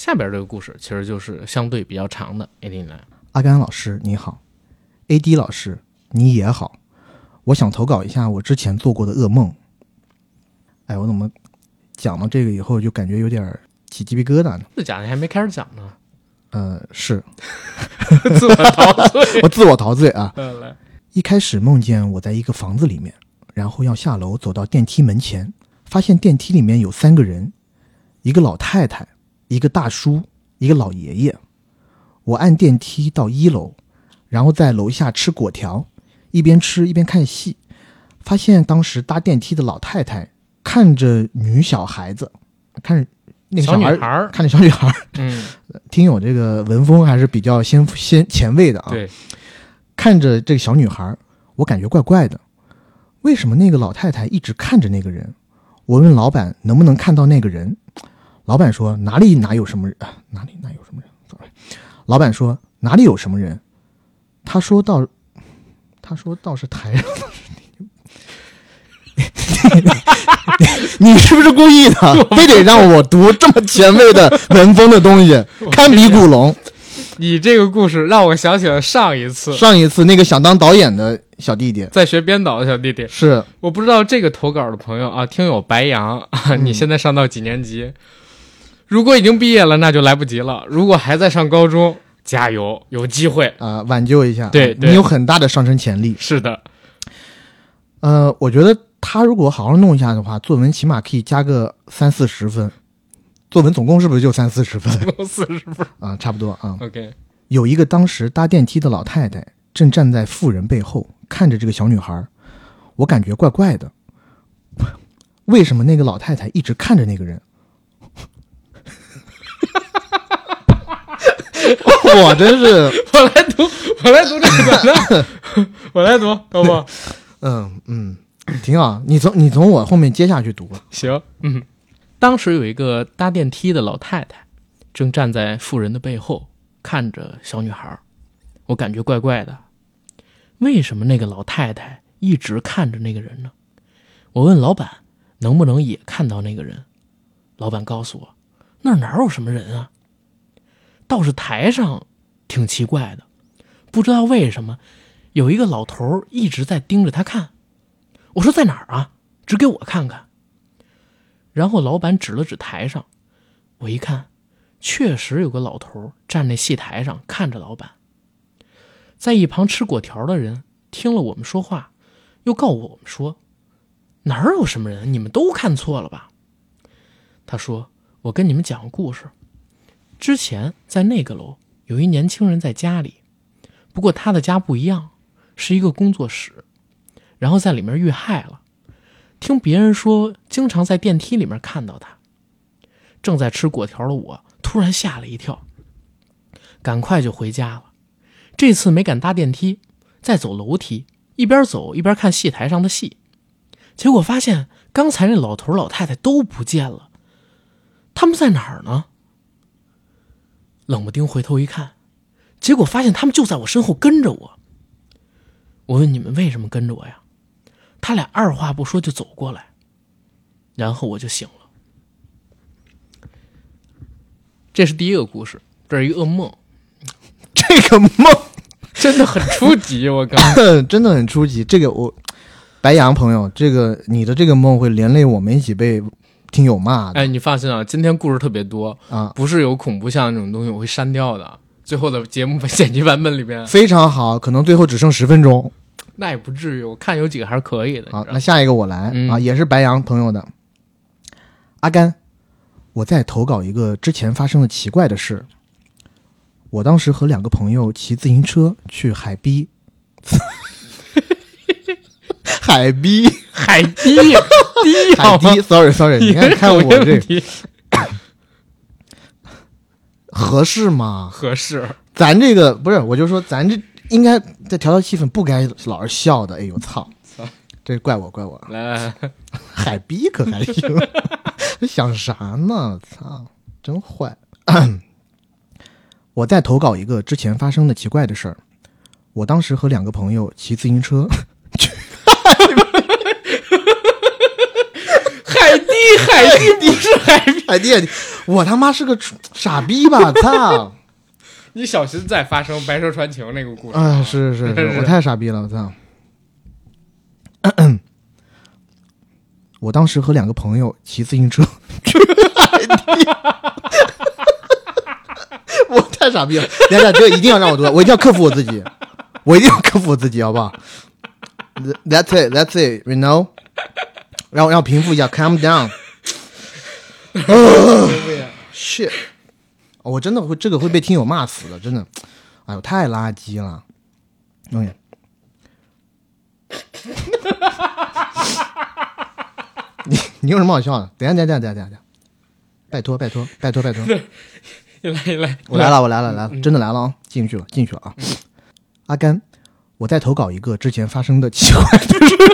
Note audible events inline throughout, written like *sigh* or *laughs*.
下边这个故事其实就是相对比较长的，AD 来。阿甘老师你好，AD 老师你也好，我想投稿一下我之前做过的噩梦。哎，我怎么讲到这个以后就感觉有点起鸡皮疙瘩呢？这讲的还没开始讲呢，呃，是 *laughs* 自我陶醉。*laughs* 我自我陶醉啊。*laughs* 一开始梦见我在一个房子里面，然后要下楼走到电梯门前，发现电梯里面有三个人，一个老太太，一个大叔，一个老爷爷。我按电梯到一楼，然后在楼下吃果条，一边吃一边看戏，发现当时搭电梯的老太太看着女小孩子，看着那个小小女孩儿，看着小女孩儿，*laughs* 嗯，听友这个文风还是比较先先前卫的啊。对，看着这个小女孩，我感觉怪怪的。为什么那个老太太一直看着那个人？我问老板能不能看到那个人，老板说哪里哪有什么人，啊、哪里哪有什么人？sorry，老板说哪里有什么人？他说到，他说倒是台上。*laughs* 你是不是故意的？非得让我读这么前卫的文风的东西，堪比古龙。你这个故事让我想起了上一次上一次那个想当导演的小弟弟在学编导的小弟弟。是我不知道这个投稿的朋友啊，听友白羊啊，你现在上到几年级？如果已经毕业了，那就来不及了；如果还在上高中，加油，有机会。啊、挽救一下，对对你有很大的上升潜力。是的，呃，我觉得他如果好好弄一下的话，作文起码可以加个三四十分。作文总共是不是就三四十分 *laughs* 四十分。啊？差不多啊。OK，有一个当时搭电梯的老太太正站在妇人背后看着这个小女孩，我感觉怪怪的。*laughs* 为什么那个老太太一直看着那个人？我真是，我来读，我来读这个 *laughs* 我来读，好不好？嗯嗯，挺好。你从你从我后面接下去读吧。行，嗯，当时有一个搭电梯的老太太，正站在妇人的背后看着小女孩儿，我感觉怪怪的。为什么那个老太太一直看着那个人呢？我问老板能不能也看到那个人，老板告诉我那儿哪有什么人啊，倒是台上挺奇怪的，不知道为什么有一个老头一直在盯着他看。我说在哪儿啊？指给我看看。然后老板指了指台上，我一看，确实有个老头站在戏台上看着老板。在一旁吃果条的人听了我们说话，又告我们说：“哪儿有什么人？你们都看错了吧？”他说：“我跟你们讲个故事。之前在那个楼有一年轻人在家里，不过他的家不一样，是一个工作室，然后在里面遇害了。听别人说，经常在电梯里面看到他。正在吃果条的我突然吓了一跳，赶快就回家了。这次没敢搭电梯，在走楼梯，一边走一边看戏台上的戏。结果发现刚才那老头老太太都不见了，他们在哪儿呢？冷不丁回头一看，结果发现他们就在我身后跟着我。我问你们为什么跟着我呀？他俩二话不说就走过来，然后我就醒了。这是第一个故事，这是一个噩梦，这个梦 *laughs* 真的很初级。我刚 *laughs* 真的很初级。这个我白羊朋友，这个你的这个梦会连累我们一起被听友骂的、哎，你放心啊，今天故事特别多，啊，不是有恐怖像那种东西我会删掉的。最后的节目剪辑版本里边，非常好，可能最后只剩十分钟。那也不至于，我看有几个还是可以的。好，那下一个我来、嗯啊，也是白羊朋友的阿甘，我在投稿一个之前发生的奇怪的事。我当时和两个朋友骑自行车去海滨，海逼，海逼 *laughs* 低海好吗？堤，sorry sorry，*laughs* 你看看我这个合适吗？合适，咱这个不是，我就说咱这应该再调调气氛，不该老是笑的。哎呦操！*laughs* 这怪我怪我，来来来，海逼可还行？想啥呢？操，真坏！*clears throat* 我再投稿一个之前发生的奇怪的事儿。我当时和两个朋友骑自行车，海蒂海蒂不是海蒂，海蒂，我他妈是个傻逼吧？操！你小心再发生《白蛇传情》那个故事啊，是是是，是我太傻逼了，我操！*coughs* 我当时和两个朋友骑自行车 *laughs* 去海地，*laughs* 我太傻逼了。等一下，这一定要让我读，我一定要克服我自己，我一定要克服我自己，好不好？That's it, that's it, you know。让我让我平复一下，calm down。shit，我真的会这个会被听友骂死的，真的。哎呦，太垃圾了。你你有什么好笑的？等下等下等下等下等下，拜托拜托拜托拜托，*laughs* 来来，我来了我来了来了，真的来了啊！进去了进去了啊！阿甘，我再投稿一个之前发生的奇怪的事情。*laughs*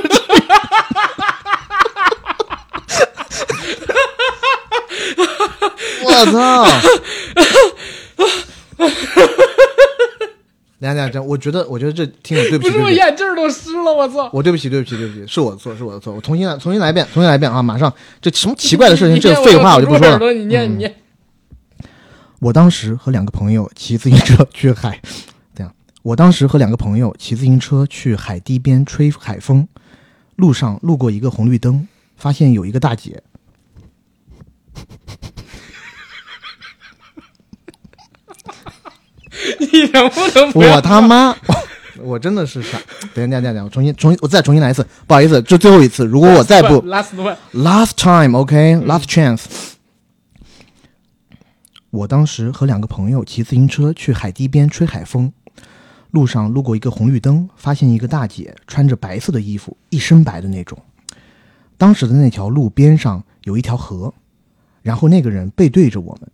我操！等一下等一下，这我觉得我觉得这听友对不起，不是我眼镜都湿了，我操！我对不起对不起对不起，是我的错是我的错，我重新来重新来一遍重新来一遍啊！马上这什么奇怪的事情，这个废话我就不说了。了。你念你念，我当时和两个朋友骑自行车去海。我当时和两个朋友骑自行车去海堤边吹海风，路上路过一个红绿灯，发现有一个大姐，*laughs* 你能不能不我他妈，*laughs* 我真的是傻。等一下等一下等下，我重新重新我再重新来一次，不好意思，这最后一次，如果我再不 *laughs* last one，Last time, OK, last chance。我当时和两个朋友骑自行车去海堤边吹海风，路上路过一个红绿灯，发现一个大姐穿着白色的衣服，一身白的那种。当时的那条路边上有一条河，然后那个人背对着我们，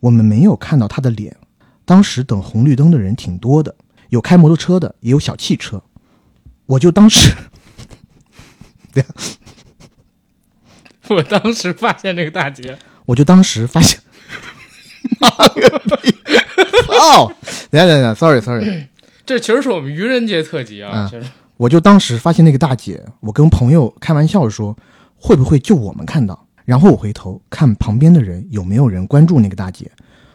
我们没有看到他的脸。当时等红绿灯的人挺多的，有开摩托车的，也有小汽车。我就当时 *laughs* 我当时发现那个大姐，我就当时发现，*laughs* 妈个逼！*laughs* 哦，等一下等下，sorry sorry，*clears throat* 这其实是我们愚人节特辑啊，啊其实我就当时发现那个大姐，我跟朋友开玩笑说，会不会就我们看到？然后我回头看旁边的人有没有人关注那个大姐，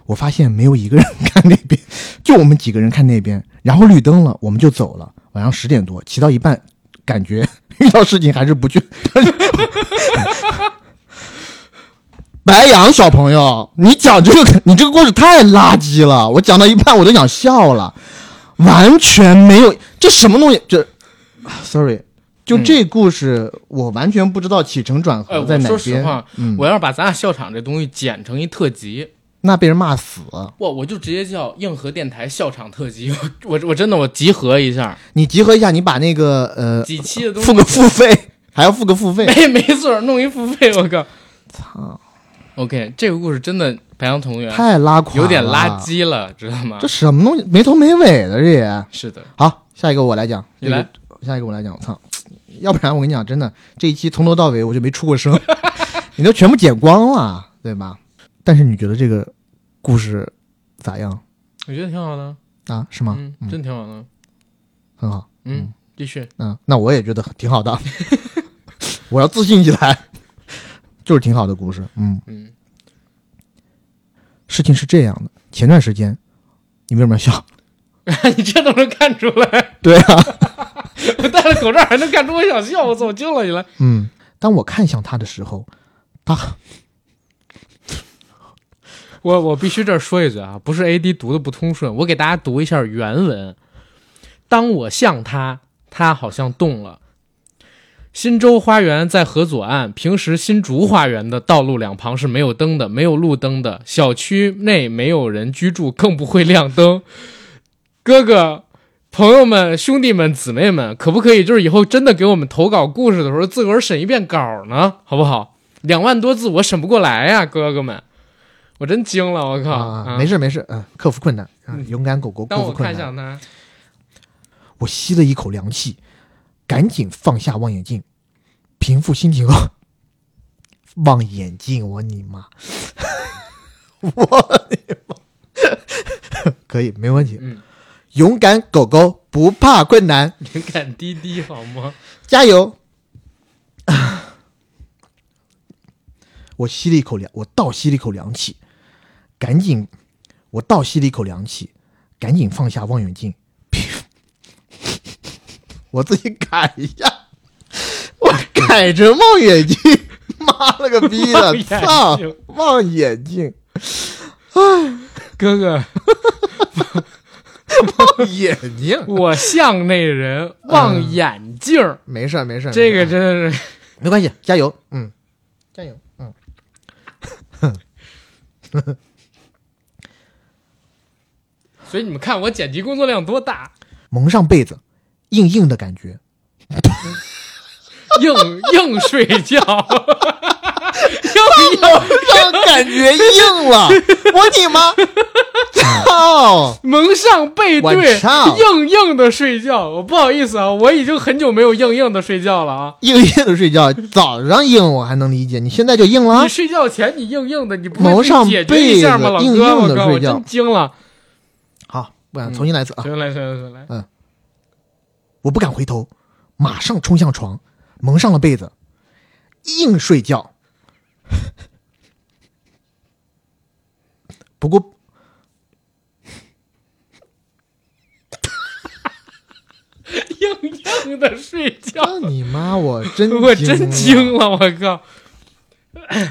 我发现没有一个人 *laughs* 看那边，就我们几个人看那边。然后绿灯了，我们就走了。晚上十点多，骑到一半，感觉 *laughs* 遇到事情还是不去。白羊小朋友，你讲这个，你这个故事太垃圾了，我讲到一半我都想笑了，完全没有，这什么东西？这，sorry，就这故事，我完全不知道起承转哎，合在哪我说实。话，嗯，我要是把咱俩笑场这东西剪成一特辑，那被人骂死。我，我就直接叫硬核电台笑场特辑，*laughs* 我我我真的我集合一下你集合一下，你把那个呃几期的东西，付个付费，还要付个付费。没没错，弄一付费，我靠操，！OK，这个故事真的白羊同源太拉垮，有点垃。圾了，知道吗这？什么东西？没头没尾的这也。是的，好，下一个我来讲。你来，下一个我来讲。我操，要不然我跟你讲，真的这一期从头到尾我就没出过声，*laughs* 你都全部剪光了，对吧？但是你觉得这个故事咋样我觉得挺好的，啊？是吗？嗯，真挺好的，很好。嗯，继续，嗯，那我也觉得挺好的。*laughs* 我要自信起来，就是挺好的故事。嗯，嗯，事情是这样的，前段时间，你为什么要笑？*laughs* 你这都能看出来，对啊，*laughs* 我戴了口罩还能看出我想笑，我操，我惊了你了。嗯，当我看向他的时候，他 *laughs* 我我必须这儿说一句啊，不是 AD 读的不通顺，我给大家读一下原文。当我向他，他好像动了。新洲花园在河左岸，平时新竹花园的道路两旁是没有灯的，没有路灯的。小区内没有人居住，更不会亮灯。哥哥、朋友们、兄弟们、姊妹们，可不可以就是以后真的给我们投稿故事的时候，自个儿审一遍稿呢？好不好？两万多字我审不过来呀、哥哥们，我真惊了，我靠！啊，没事没事，嗯，克服困难啊，勇敢狗狗克服困难。看向他，我吸了一口凉气，赶紧放下望远镜，平复心情后，*laughs* 望远镜，我你妈，*laughs* 我你妈，*laughs* 可以没问题。嗯，勇敢狗狗不怕困难，勇敢滴滴好吗？加油！*sighs* 我吸了一口凉，我倒吸了一口凉气，赶紧，我倒吸了一口凉气，赶紧放下望远镜，我自己改一下，我改成望远镜，妈了个逼的，操，望远镜，哥哥，*laughs* 望眼镜，我像那人望眼镜儿，没事没事，这个真是没关系，加油，嗯，加油，嗯。*laughs* 所以你们看我剪辑工作量多大，蒙上被子，硬硬的感觉，*laughs* 硬硬睡觉，硬硬让感觉硬了，*laughs* 我你妈，操！蒙上背我对，硬硬的睡觉。我不好意思啊，我已经很久没有硬硬的睡觉了啊。硬硬的睡觉，早上硬我还能理解，你现在就硬了你。睡觉前你硬硬的，你不会蒙上解决一下吗，被老哥？硬硬我靠，我地睡觉真惊了。好，不然重新来一次啊！重新，来，行来，行来。我不敢回头，马上冲向床，蒙上了被子，硬睡觉。不过 *laughs* 硬硬的睡觉，啊你妈，我真 *laughs* 我真惊了，我靠！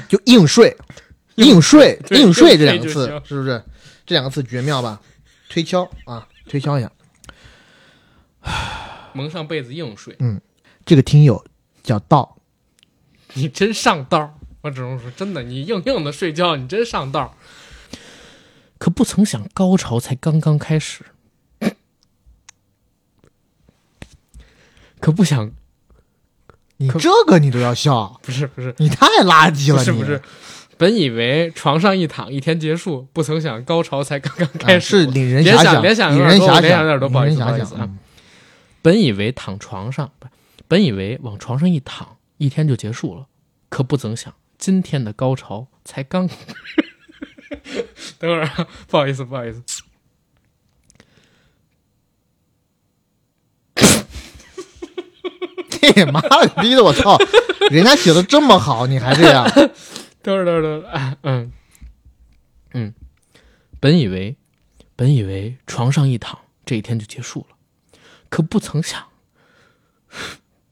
就硬睡，*laughs* 硬硬睡，硬睡这两个字是不是？这两个字绝妙吧？推敲啊，推敲一下。*sighs* 蒙上被子硬睡，嗯这个听友叫道，你真上道。我只能说，真的，你硬硬的睡觉，你真上道。可不曾想，高潮才刚刚开始。可不想，可你这个你都要笑，不是不是你太垃圾了，不是不是，本以为床上一躺一天结束，不曾想高潮才刚刚啊开始。是令人联遐想，想联想有令人遐点多联想有点，多不好意思令人遐不好意思啊想嗯本以为躺床上，不本以为往床上一躺，一天就结束了，可不曾想，今天的高潮才刚。*laughs* 等会儿啊，不好意思，不好意思，*laughs* 你妈了个逼的，我操！人家写的这么好，你还这样？等会儿，等会儿，嗯，嗯，本以为，本以为床上一躺，这一天就结束了，可不曾想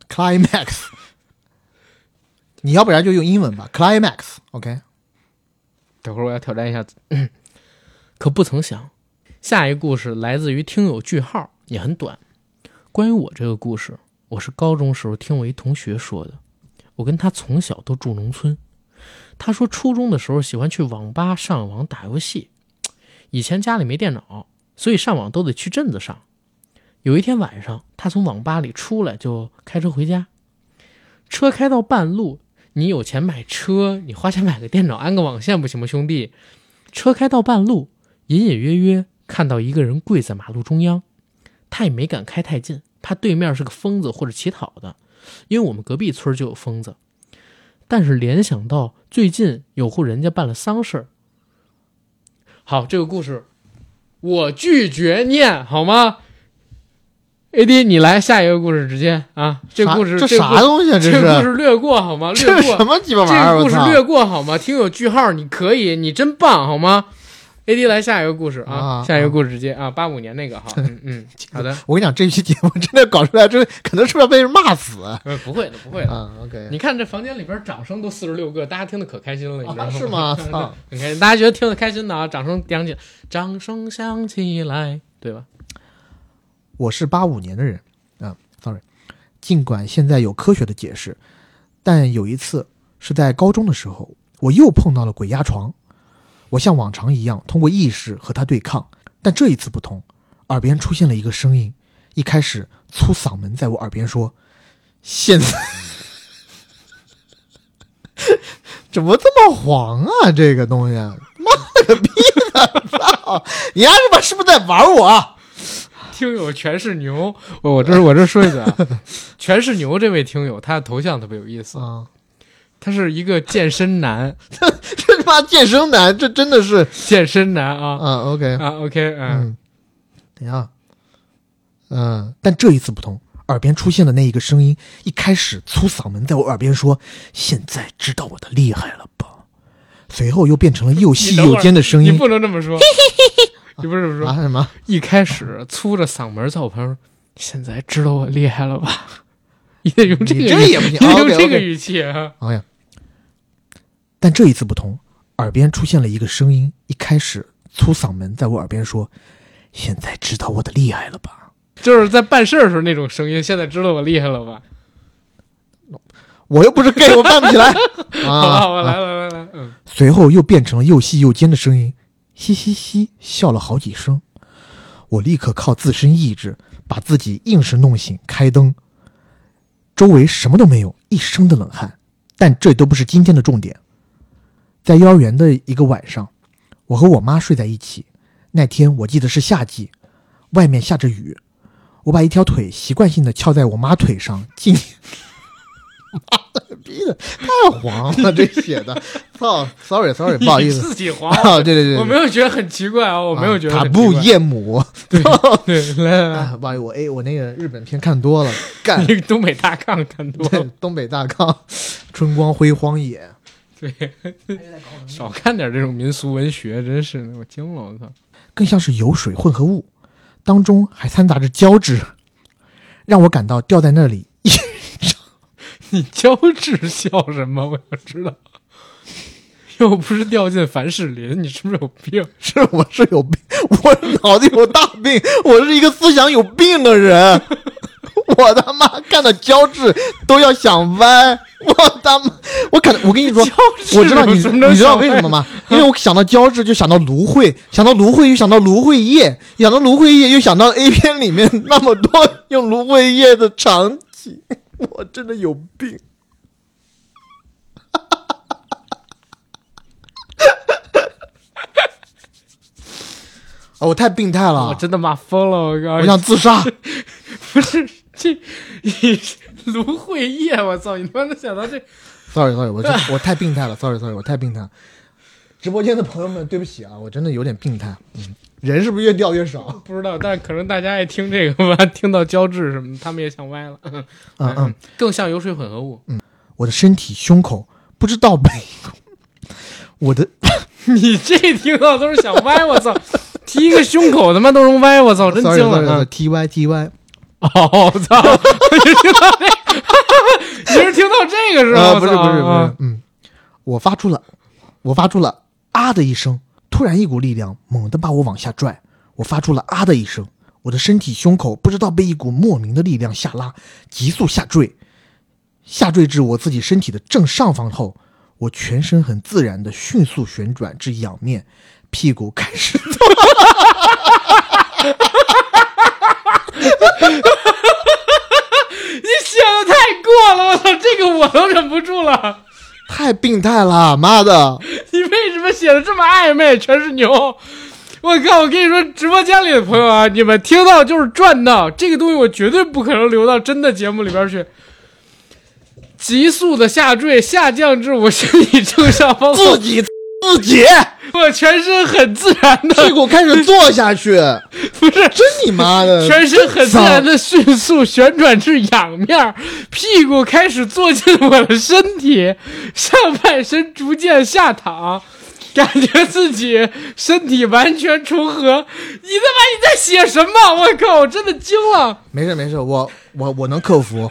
，climax，*laughs* 你要不然就用英文吧，climax，OK，、等会儿我要挑战一下子。可不曾想，下一个故事来自于听友句号，也很短。关于我这个故事，我是高中时候听我一同学说的。我跟他从小都住农村，他说初中的时候喜欢去网吧上网打游戏。以前家里没电脑，所以上网都得去镇子上。有一天晚上，他从网吧里出来就开车回家，车开到半路，你有钱买车，你花钱买个电脑，安个网线不行吗，兄弟？车开到半路，隐隐约约看到一个人跪在马路中央，他也没敢开太近，怕对面是个疯子或者乞讨的，因为我们隔壁村就有疯子。但是联想到最近有户人家办了丧事儿，好，这个故事我拒绝念，好吗？AD，你来下一个故事，直接啊，这个故事这啥东西啊？这故事略过好吗？略这过什么鸡巴玩意这儿？我操！个故事略过好吗？听有句号，你可以，你真棒好吗？AD 来下一个故事啊，啊下一个故事直接啊，八五年那个哈，*laughs* 嗯嗯，好的，我跟你讲，这期节目真的搞出来，真的可能是不是要被人骂死不会的，不会的。？OK，你看这房间里边掌声都四十六个，大家听得可开心了，你知道吗？啊是吗 *laughs* 操很开心，大家觉得听得开心的啊，掌声响起，掌声响起来，对吧？我是八五年的人啊，sorry。尽管现在有科学的解释，但有一次是在高中的时候，我又碰到了鬼压床。我像往常一样通过意识和他对抗，但这一次不同，耳边出现了一个声音，一开始粗嗓门在我耳边说：“现在怎么这么黄啊？这个东西，妈了个逼的！操，你丫他妈是不是在玩我？听友全是牛，我我这我这说一句啊，*laughs* 全是牛这位听友，他的头像特别有意思，啊，他是一个健身男，*laughs* 这他妈健身男，这真的是。健身男啊。啊，OK，啊，OK，嗯，嗯，等一下，嗯，但这一次不同，耳边出现的那一个声音，一开始粗嗓门在我耳边说：“现在知道我的厉害了吧？”随后又变成了又细又尖的声音。你不能这么说，*laughs* 你不是说。啊什么？一开始粗着嗓门在我旁边说：“现在知道我厉害了吧？”你得用这个这也不行用这个语气啊！哎呀，但这一次不同，耳边出现了一个声音，一开始粗嗓门在我耳边说：“现在知道我的厉害了吧就是在办事儿的时候那种声音。现在知道我厉害了吧？？” *laughs* 我又不是 gay，我办不起来好吧，*laughs* 啊！好吧，来来来来，嗯，随后又变成了又细又尖的声音，嘻嘻嘻，笑了好几声。我立刻靠自身意志把自己硬是弄醒，开灯。周围什么都没有，一身的冷汗。但这都不是今天的重点。在幼儿园的一个晚上，我和我妈睡在一起。那天我记得是夏季，外面下着雨。我把一条腿习惯性的翘在我妈腿上，进 *laughs* 逼的太黄了，这写的，*laughs* 操，sorry sorry，不好意思。自己黄，啊，对对对，我没有觉得很奇怪啊，我没有觉得塔布。夜母，对，来来来，啊，不好意思，我哎，我那个日本片看多了，*laughs* 干。你东北大炕看多了，东北大炕，春光辉荒野，对，少看点这种民俗文学，真是的，我惊了，我操！更像是油水混合物，当中还掺杂着胶质，让我感到掉在那里 *laughs* 你胶质笑什么？我想知道。*laughs* 又不是掉进凡士林，你是不是有病？*laughs* 是我是有病，我脑子有大病，我是一个思想有病的人。我他妈看到胶质都要想歪，我他妈，我可能我跟你说，我知道你你知道为什么吗？因为我想到胶质就想到芦荟，想到芦荟又想到芦荟叶，想到芦荟叶又想到 A 片里面那么多用芦荟叶的场景，我真的有病。啊，我太病态了，我真的妈疯了！我告诉我你，想自杀。*laughs* 不是这你芦荟叶，我操！你他妈能想到这？sorry sorry，我这我太病态了，sorry sorry，我太病态了。直播间的朋友们，对不起啊，我真的有点病态。嗯，人是不是越掉越少？*laughs* 不知道，但可能大家爱听这个吧，*laughs* 听到胶质什么，他们也想歪了。嗯嗯，，更像油水混合物。嗯我的身体胸口不知道被我的 *laughs* 你这听到都是想歪，我操！提一个胸口他妈都能歪，我操！真惊了啊！T Y T Y，哦，我操！你是听到这？你是听到这个是吧？不是不是不是嗯，我发出了，我发出了啊的一声，突然一股力量猛地把我往下拽，我发出了啊的一声，我的身体胸口不知道被一股莫名的力量下拉，急速下坠，下坠至我自己身体的正上方后，我全身很自然的迅速旋转至仰面，屁股开始 *laughs* 你写的太过了，我操！这个我都忍不住了。太病态了，妈的！*laughs* 你为什么写的这么暧昧？全是牛！我靠！我跟你说，直播间里的朋友啊，你们听到就是赚到，这个东西我绝对不可能留到真的节目里边去。急速的下坠，下降至我身体正上方后，自己自己 *laughs* 我全身很自然的，屁股开始坐下去，*laughs* 不是真你妈的！全身很自然的迅速旋转至仰面，屁股开始坐进我的身体，上半身逐渐下躺，感觉自己身体完全重合。你他妈你在写什么？我靠！我真的惊了。没事没事，我我我能克服，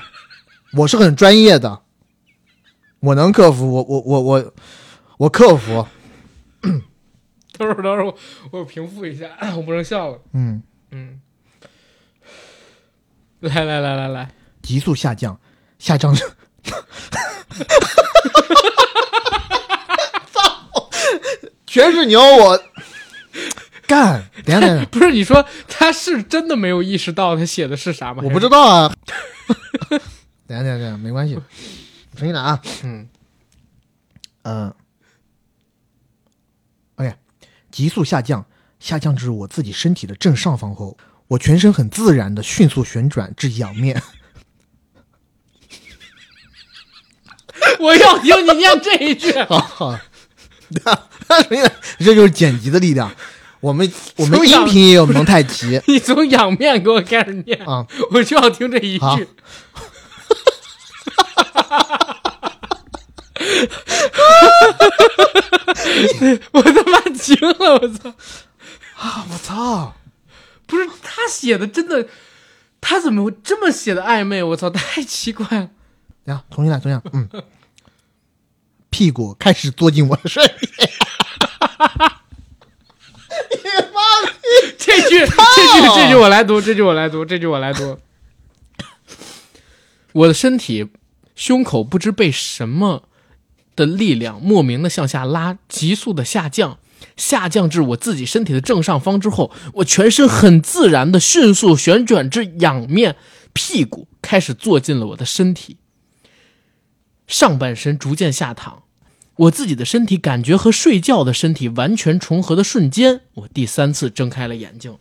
我是很专业的，我能克服，我我我我我克服，等会儿等会儿，我我平复一下，我不能笑了。嗯，嗯，来来来来来，急速下降，下降至，操，全是牛，我干，等一下等下，*laughs* 不是你说他是真的没有意识到他写的是啥吗？我不知道啊，*laughs* 等下等下等下，没关系，重新来啊，嗯，嗯急速下降，下降至我自己身体的正上方后，我全身很自然的迅速旋转至仰面，*laughs* 我要听你念这一句。*laughs* 好 *laughs* 这就是剪辑的力量。我们我们音频也有蒙太奇你从仰面给我开始念，啊，我就要听这一好句。*laughs* 我他妈惊了！我操！啊！我操！不是他写的真的，他怎么会这么写的暧昧？我操，太奇怪了！呀，重新来，重新来。嗯，屁股开始坐进我的身体。*laughs* 你妈的！这句，这句，这句我来读，这句我来读，这句我来读。*laughs* 我的身体胸口不知被什么的力量莫名的向下拉，急速的下降，下降至我自己身体的正上方之后，我全身很自然的迅速旋转至仰面，屁股开始坐进了我的身体，上半身逐渐下躺。我自己的身体感觉和睡觉的身体完全重合的瞬间，我第三次睁开了眼睛。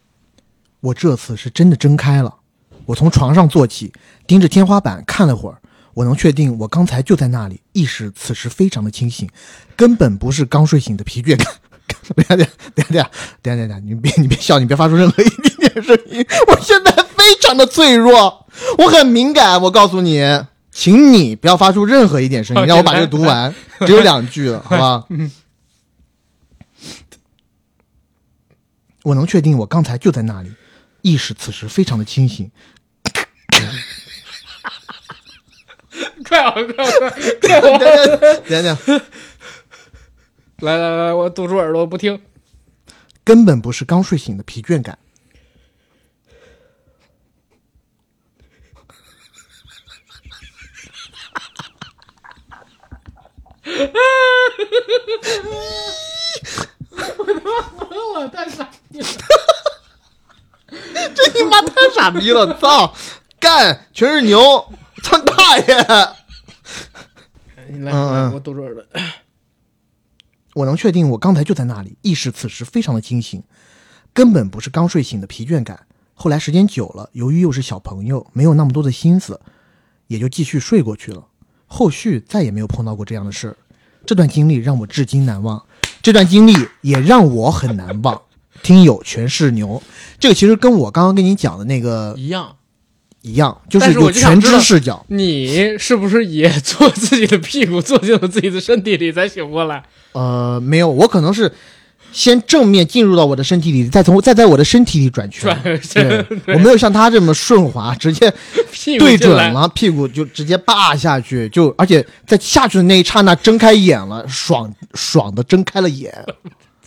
我这次是真的睁开了。我从床上坐起，盯着天花板看了会儿。我能确定，我刚才就在那里，意识此时非常的清醒，根本不是刚睡醒的疲倦感。*laughs* 等下等下等下等下等下等下，你别你别笑，你别发出任何一点点声音。我现在非常的脆弱，我很敏感。我告诉你，请你不要发出任何一点声音，让我把这个读完，*laughs* 只有两句了，好吧？*laughs* 我能确定，我刚才就在那里，意识此时非常的清醒。快啊快啊快！快啊！等等，来来来，我堵住耳朵不听。根本不是刚睡醒的疲倦感。疯了，太傻逼了！这你妈太傻逼了！操，干，全是牛，操你大爷！来，我堵住耳朵。*coughs* 我能确定，我刚才就在那里，意识此时非常的清醒，根本不是刚睡醒的疲倦感。后来时间久了，由于又是小朋友，没有那么多的心思，也就继续睡过去了。后续再也没有碰到过这样的事儿。这段经历让我至今难忘，这段经历也让我很难忘。听友全是牛，这个其实跟我刚刚跟你讲的那个一样，一样，就是有全知视角。你是不是也坐自己的屁股坐进了自己的身体里才醒过来？呃，没有，我可能是先正面进入到我的身体里，再从再在我的身体里转圈。我没有像他这么顺滑，直接对，准了，屁股就直接扒下去，就而且在下去的那一刹那睁开眼了，爽爽的睁开了眼，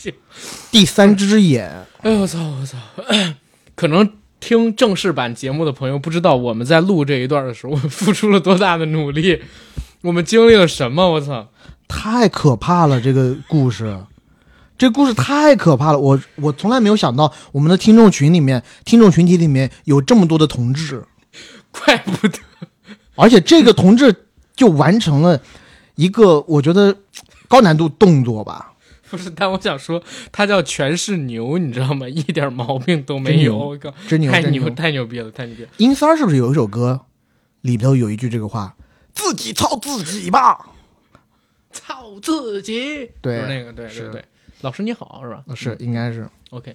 *laughs* 第三只眼。哎呦我操我操！*coughs* 可能听正式版节目的朋友不知道我们在录这一段的时候，我们付出了多大的努力，我们经历了什么？我操！太可怕了！这个故事，这故事太可怕了。我我从来没有想到，我们的听众群里面，听众群体里面有这么多的同志，*laughs* 怪不得而且这个同志就完成了一个我觉得高难度动作吧。不是，但我想说，他叫全是牛，你知道吗？一点毛病都没有。真牛我靠，真牛太牛太牛逼了，太牛逼了！阴三儿是不是有一首歌，里头有一句这个话：“自己操自己吧。操自己，对那个，对对是对。老师你好，是吧？是，应该是。OK，